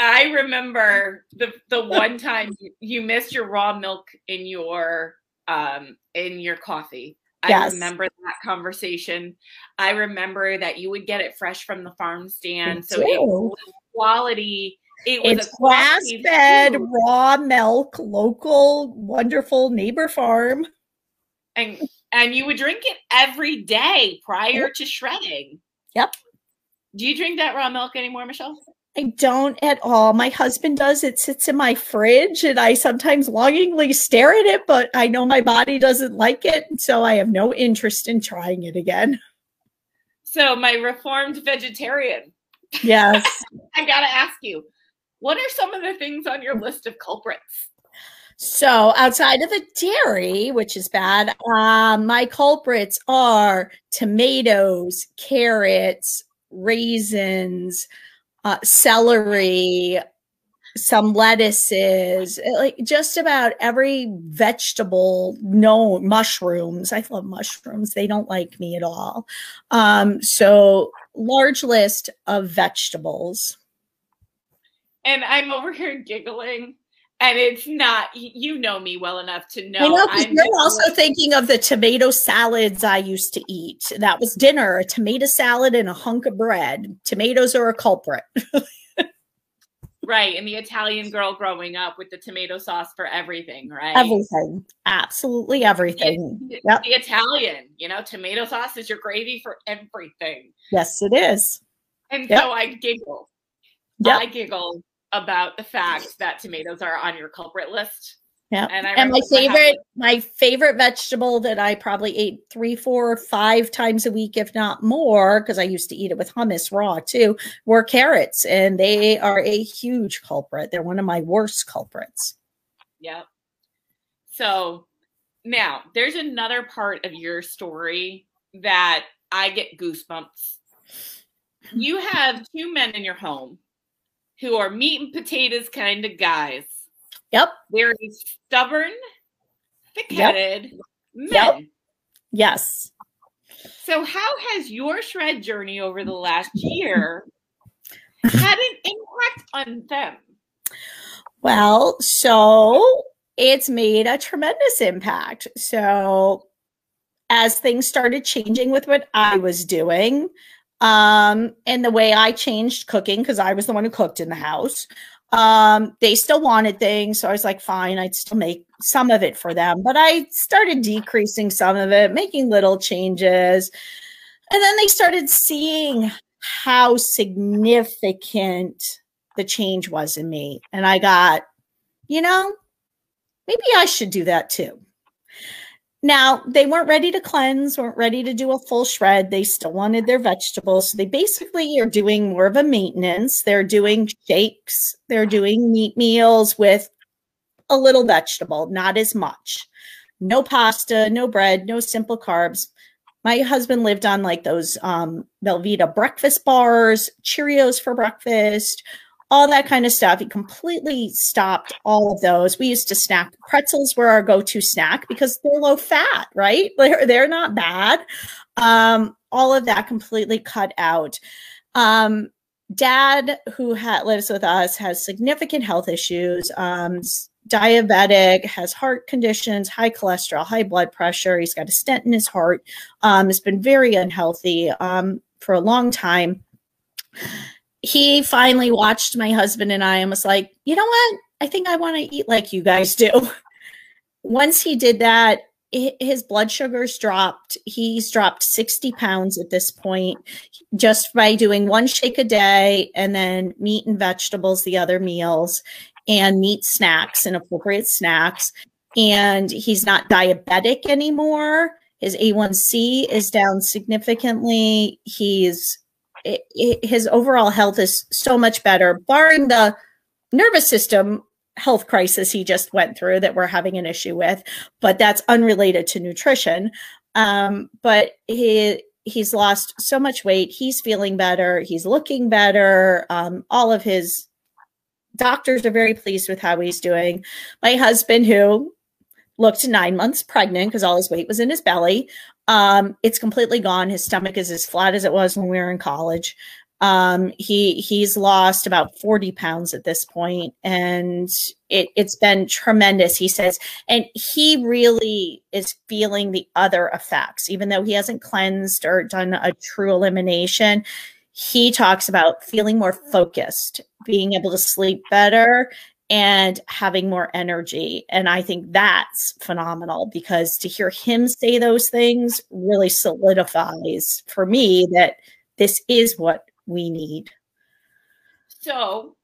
I remember the the one time you missed your raw milk in your um in your coffee. Yes. I remember that conversation. I remember that you would get it fresh from the farm stand. so it was quality. It was it's grass fed raw milk, local, wonderful neighbor farm. And and you would drink it every day prior yep. to shredding. Yep. Do you drink that raw milk anymore, Michelle? I don't at all. My husband does. It sits in my fridge and I sometimes longingly stare at it, but I know my body doesn't like it. So I have no interest in trying it again. So, my reformed vegetarian. Yes. [laughs] I got to ask you, what are some of the things on your list of culprits? So, outside of the dairy, which is bad, um, my culprits are tomatoes, carrots, raisins, uh, celery, some lettuces, eh, like just about every vegetable no mushrooms. I love mushrooms. They don't like me at all. Um, so large list of vegetables. And I'm over here giggling and it's not you know me well enough to know. I know you're also thinking of the tomato salads I used to eat. That was dinner: a tomato salad and a hunk of bread. Tomatoes are a culprit. [laughs] right, and the Italian girl growing up with the tomato sauce for everything, right? Everything, absolutely everything. The, yep. the Italian, you know, tomato sauce is your gravy for everything. Yes, it is. And yep. so I giggle. Yep. I giggle about the fact that tomatoes are on your culprit list. Yeah. And, and my favorite, my favorite vegetable that I probably ate three, four, five times a week, if not more, because I used to eat it with hummus raw too, were carrots. And they are a huge culprit. They're one of my worst culprits. Yep. So now there's another part of your story that I get goosebumps. You have two men in your home who are meat and potatoes kind of guys. Yep. Very stubborn, thick headed yep. men. Yep. Yes. So, how has your shred journey over the last year had an impact on them? Well, so it's made a tremendous impact. So as things started changing with what I was doing, um, and the way I changed cooking, because I was the one who cooked in the house, um, they still wanted things. So I was like, fine, I'd still make some of it for them. But I started decreasing some of it, making little changes. And then they started seeing how significant the change was in me. And I got, you know, maybe I should do that too. Now, they weren't ready to cleanse, weren't ready to do a full shred. They still wanted their vegetables. So they basically are doing more of a maintenance. They're doing shakes, they're doing meat meals with a little vegetable, not as much. No pasta, no bread, no simple carbs. My husband lived on like those um, Velveeta breakfast bars, Cheerios for breakfast, all that kind of stuff. He completely stopped all of those. We used to snack pretzels were our go-to snack because they're low fat, right? [laughs] They're they're not bad. Um, all of that completely cut out. Um, dad, who lives with us, has significant health issues. Um, diabetic, has heart conditions, high cholesterol, high blood pressure. He's got a stent in his heart. Um, has been very unhealthy um, for a long time he finally watched my husband and I and was like, you know what? I think I want to eat like you guys do. [laughs] Once he did that, his blood sugars dropped. He's dropped 60 pounds at this point just by doing one shake a day and then meat and vegetables the other meals and meat snacks and appropriate snacks. And he's not diabetic anymore. His A1C is down significantly. He's it, it, his overall health is so much better, barring the nervous system health crisis he just went through that we're having an issue with, but that's unrelated to nutrition. Um, but he he's lost so much weight. He's feeling better. He's looking better. Um, all of his doctors are very pleased with how he's doing. My husband, who looked nine months pregnant because all his weight was in his belly, um, it's completely gone. His stomach is as flat as it was when we were in college. Um, he he's lost about 40 pounds at this point, and it, it's been tremendous. He says, and he really is feeling the other effects, even though he hasn't cleansed or done a true elimination. He talks about feeling more focused, being able to sleep better, and having more energy. And I think that's phenomenal because to hear him say those things really solidifies for me that this is what we need. So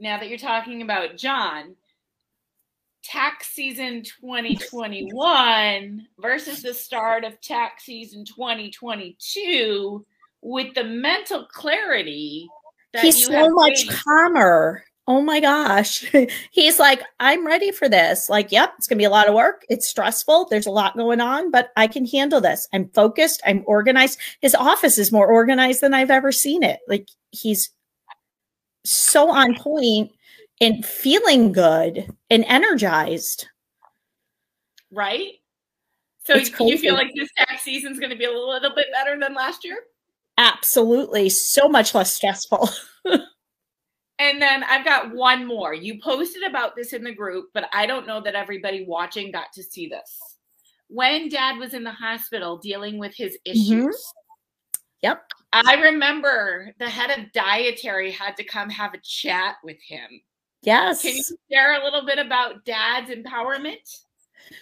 now that you're talking about John, tax season 2021 versus the start of tax season 2022 with the mental clarity that he's so much calmer oh my gosh. [laughs] He's like, I'm ready for this. Like, yep, it's going to be a lot of work. It's stressful. There's a lot going on, but I can handle this. I'm focused. I'm organized. His office is more organized than I've ever seen it. Like, he's so on point and feeling good and energized. Right? So you feel like this tax season is going to be a little bit better than last year? Absolutely. So much less stressful. [laughs] And then I've got one more. You posted about this in the group, but I don't know that everybody watching got to see this. When dad was in the hospital dealing with his mm-hmm. issues. Mm-hmm. Yep. I remember the head of dietary had to come have a chat with him. Yes. Can you share a little bit about dad's empowerment?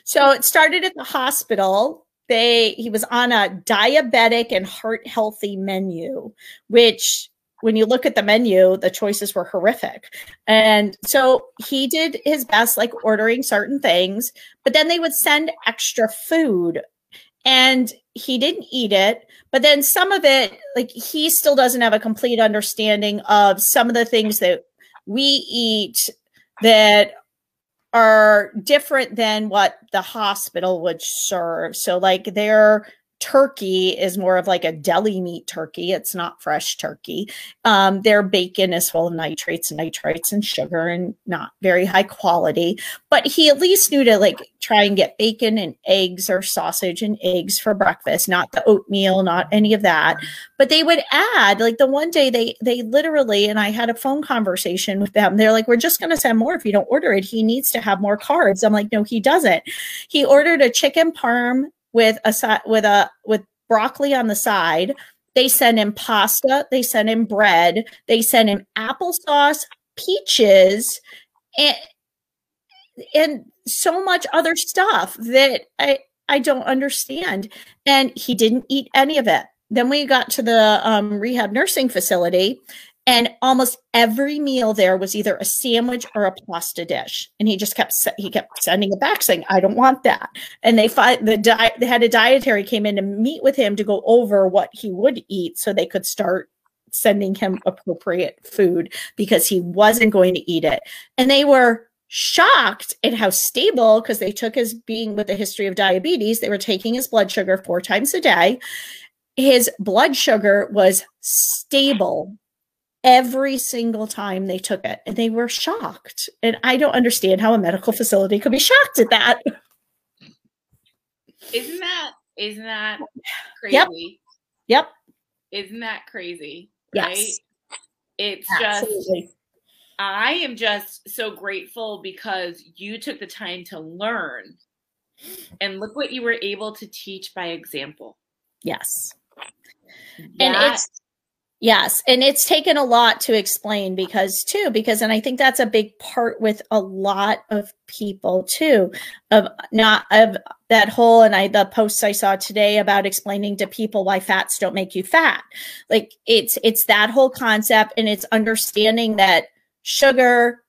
So it started at the hospital. They he was on a diabetic and heart healthy menu, which when you look at the menu, the choices were horrific. And so he did his best, like ordering certain things, but then they would send extra food and he didn't eat it. But then some of it, like he still doesn't have a complete understanding of some of the things that we eat that are different than what the hospital would serve. So, like, their turkey is more of like a deli meat turkey. It's not fresh turkey. Um, their bacon is full of nitrates nitrites and sugar and not very high quality. But he at least knew to like try and get bacon and eggs or sausage and eggs for breakfast, not the oatmeal, not any of that. But they would add like the one day they they literally and I had a phone conversation with them. They're like, we're just going to send more if you don't order it. He needs to have more carbs. I'm like, no, he doesn't. He ordered a chicken parm with a with a with broccoli on the side. They send him pasta. They send him bread. They send him applesauce, peaches, and and so much other stuff that I I don't understand. And he didn't eat any of it. Then we got to the um, rehab nursing facility, and almost every meal there was either a sandwich or a pasta dish. And he just kept he kept sending it back saying i don't want that. And they the diet they had a dietary came in to meet with him to go over what he would eat so they could start sending him appropriate food because he wasn't going to eat it. And they were shocked at how stable because they took his being with a history of diabetes they were taking his blood sugar four times a day. His blood sugar was stable every single time they took it and they were shocked. And i don't understand how a medical facility could be shocked at that. Isn't that isn't that crazy yep, yep. isn't that crazy right? Yes. it's Absolutely. just i am just so grateful because you took the time to learn. And look what you were able to teach by example. Yes. That, and it's Yes. And it's taken a lot to explain because, too, because, and I think that's a big part with a lot of people, too, of not, of that whole, and I, the posts I saw today about explaining to people why fats don't make you fat. Like it's, it's that whole concept and it's understanding that sugar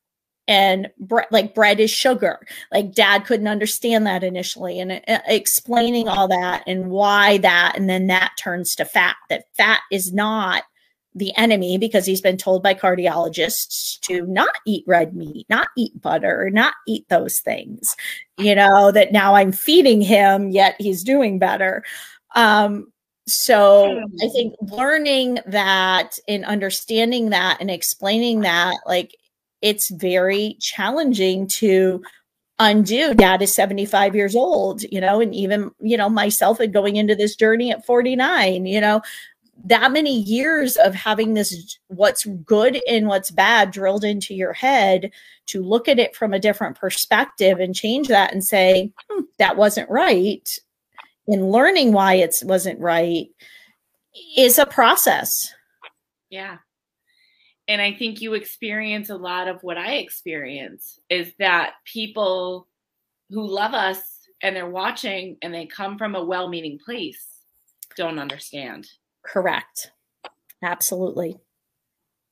and bre- like bread is sugar. Like dad couldn't understand that initially and uh, explaining all that and why that. And then that turns to fat, that fat is not the enemy because he's been told by cardiologists to not eat red meat, not eat butter, not eat those things. You know, that now I'm feeding him, yet he's doing better. Um, so I think learning that and understanding that and explaining that, like, it's very challenging to undo. Dad is 75 years old, you know, and even, you know, myself and going into this journey at 49, you know, that many years of having this what's good and what's bad drilled into your head to look at it from a different perspective and change that and say hmm, that wasn't right and learning why it wasn't right is a process. Yeah. And i think you experience a lot of what i experience is that people who love us and they're watching and they come from a well-meaning place don't understand Correct. Absolutely.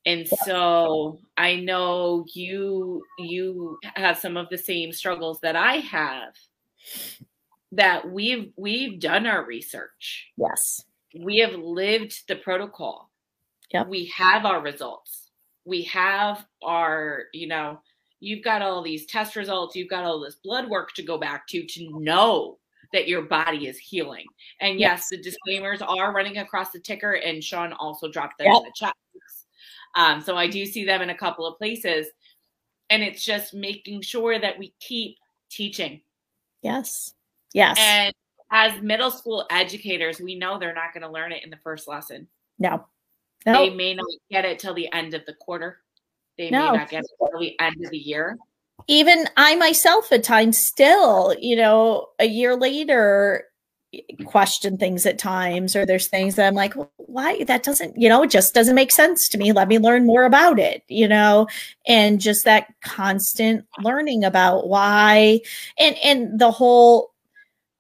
And so I know you you have some of the same struggles that I have that we've we've done our research. Yes. We have lived the protocol. Yep. We have our results. We have our, you know, you've got all these test results, you've got all this blood work to go back to to know that your body is healing. And yes, the disclaimers are running across the ticker, and Sean also dropped them yep. in the chat. Um, so I do see them in a couple of places. And it's just making sure that we keep teaching. Yes. Yes. And as middle school educators, we know they're not going to learn it in the first lesson. No. no. They may not get it till the end of the quarter. They no. may not get it till the end of the year even I myself at times still, you know, a year later question things at times or there's things that I'm like, why that doesn't, you know, it just doesn't make sense to me. Let me learn more about it, you know, and just that constant learning about why and and the whole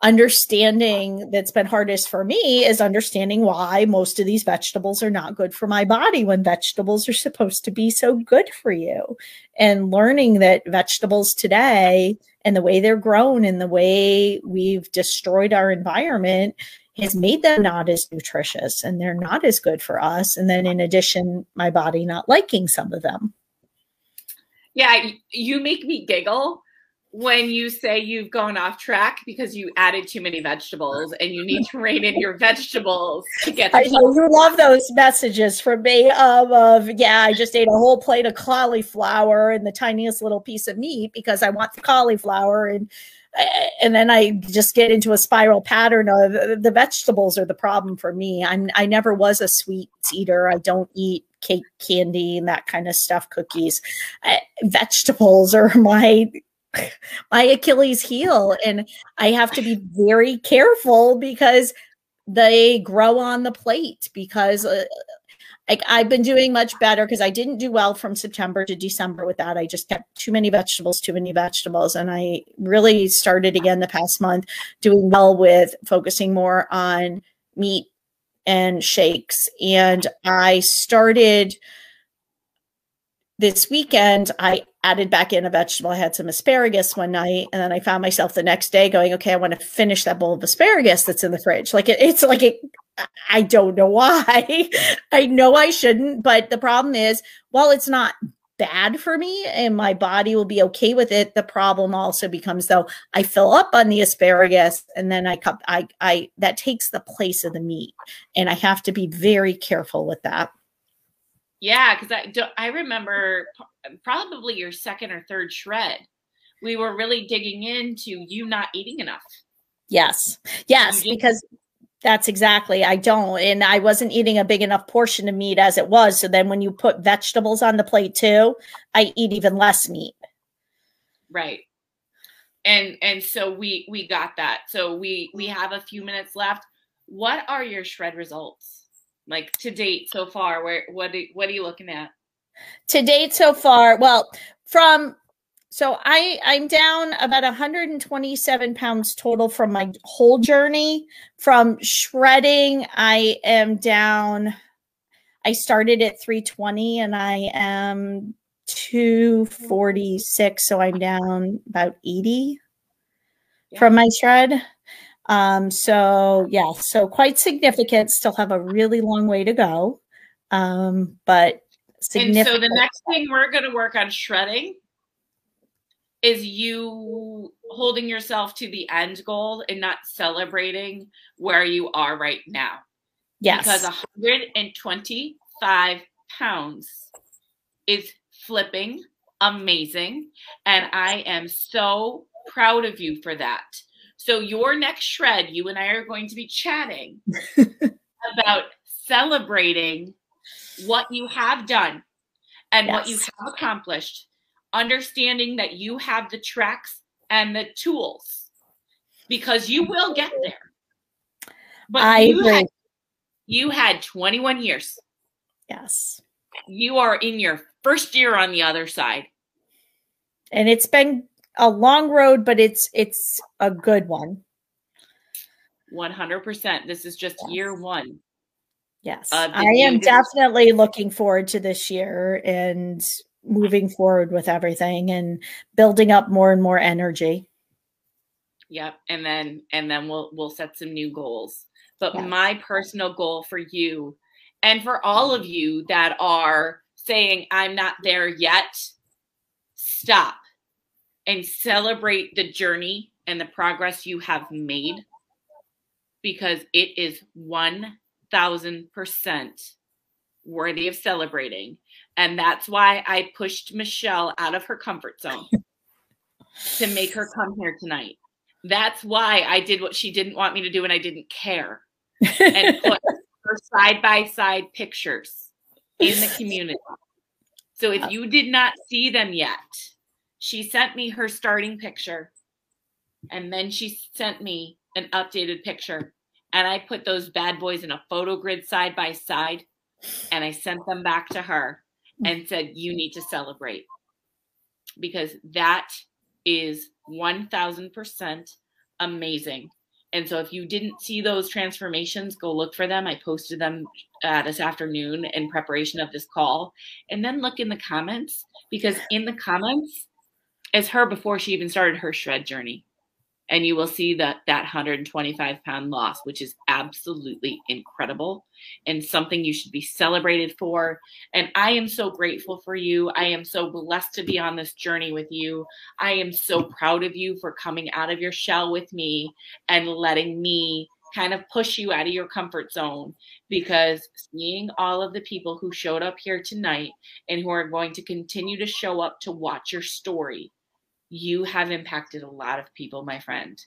understanding that's been hardest for me is understanding why most of these vegetables are not good for my body when vegetables are supposed to be so good for you. And learning that vegetables today and the way they're grown and the way we've destroyed our environment has made them not as nutritious and they're not as good for us. And then in addition my body not liking some of them. Yeah you make me giggle when you say you've gone off track because you added too many vegetables and you need to rein in your vegetables to get. I know you love those messages from me um, of yeah, I just ate a whole plate of cauliflower and the tiniest little piece of meat because I want the cauliflower and eh, and then I just get into a spiral pattern of uh, the vegetables are the problem for me. I'm I never was a sweets eater. I don't eat cake, candy, and that kind of stuff. Cookies, I, vegetables are [laughs] my my Achilles heel, and I have to be very careful because they grow on the plate because uh, like I've been doing much better because I didn't do well from September to December with that. I just kept too many vegetables, too many vegetables. And I really started again the past month doing well with focusing more on meat and shakes. And I started this weekend, I added back in a vegetable. I had some asparagus one night, and then I found myself the next day going, okay, I want to finish that bowl of asparagus that's in the fridge. Like it, it's like it, I don't know [laughs] why. I know I shouldn't, but the problem is, while it's not bad for me and my body will be okay with it, the problem also becomes though I fill up on the asparagus and then I cup I I that takes the place of the meat, and I have to be very careful with that. Yeah, because I do, I remember probably your second or third shred. We were really digging into you not eating enough. Yes, yes, because that's exactly I don't, and I wasn't eating a big enough portion of meat as it was. So then, when you put vegetables on the plate too, I eat even less meat. Right, and and so we we got that. So we we have a few minutes left. What are your shred results? Like to date so far where what are, what are you looking at? To date so far well from so i i'm down about 127 pounds total from my whole journey. From shredding i am down i started at 320 and i am 246 so i'm down about 80 yeah. from my shred um, so yeah, so quite significant. Still have a really long way to go, um, but significant. And so the next thing we're going to work on shredding is you holding yourself to the end goal and not celebrating where you are right now. Yes, because 125 pounds is flipping amazing, and I am so proud of you for that so, your next shred, you and I are going to be chatting [laughs] about celebrating what you have done and yes. what you have accomplished, understanding that you have the tracks and the tools because you will get there. But I you agree. Had, you had 21 years. Yes. You are in your first year on the other side. And it's been a long road, but it's it's a good one. One hundred percent. This is just yes. year one. Yes, I am definitely looking forward to this year and moving forward with everything and building up more and more energy. Yep, and then and then we'll we'll set some new goals. But yes. my personal goal for you and for all of you that are saying I'm not there yet, stop and celebrate the journey and the progress you have made because it is 1000% worthy of celebrating. And that's why I pushed Michelle out of her comfort zone to make her come here tonight. That's why I did what she didn't want me to do and I didn't care and [laughs] put her side by side pictures in the community. So if uh, you did not see them yet, she sent me her starting picture and then she sent me an updated picture. And i put those bad boys in a photo grid side by side and i sent them back to her and said you need to celebrate. Because that is 1000% amazing. And so if you didn't see those transformations go look for them. I posted them uh, this afternoon in preparation of this call. And then look in the comments because in the comments is her before she even started her shred journey. and you will see that that 125 pound loss, which is absolutely incredible and something you should be celebrated for. And I am so grateful for you. I am so blessed to be on this journey with you. I am so proud of you for coming out of your shell with me and letting me kind of push you out of your comfort zone because seeing all of the people who showed up here tonight and who are going to continue to show up to watch your story you have impacted a lot of people, my friend.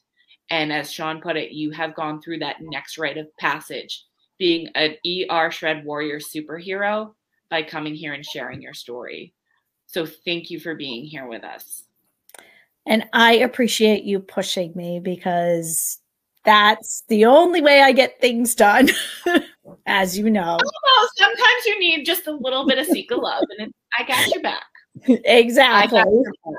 And as Sean put it, you have gone through that next rite of passage, being an ER Shred Warrior superhero by coming here and sharing your story. So thank you for being here with us. And I appreciate you pushing me because that's the only way I get things done, [laughs] as you know. Well, sometimes you need just a little bit of Sika love, and I got your back. [laughs] Exactly. Got your back.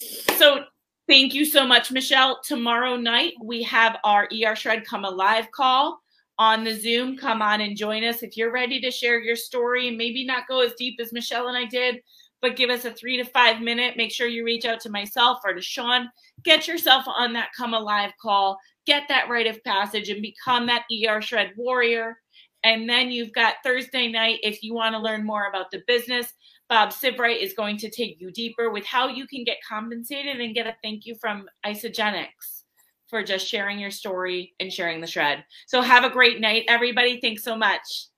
So thank you so much, Michelle. Tomorrow night we have our ER Shred Come Alive call on the Zoom. Come on and join us if you're ready to share your story. Maybe not go as deep as Michelle and I did, but give us a three to five minute. Make sure you reach out to myself or to Sean. Get yourself on that Come Alive call. Get that rite of passage and become that ER Shred warrior. And then you've got Thursday night if you want to learn more about the business. Um, Bob Sibright is going to take you deeper with how you can get compensated and get a thank you from Isagenix for just sharing your story and sharing the shred. So have a great night, everybody. Thanks so much.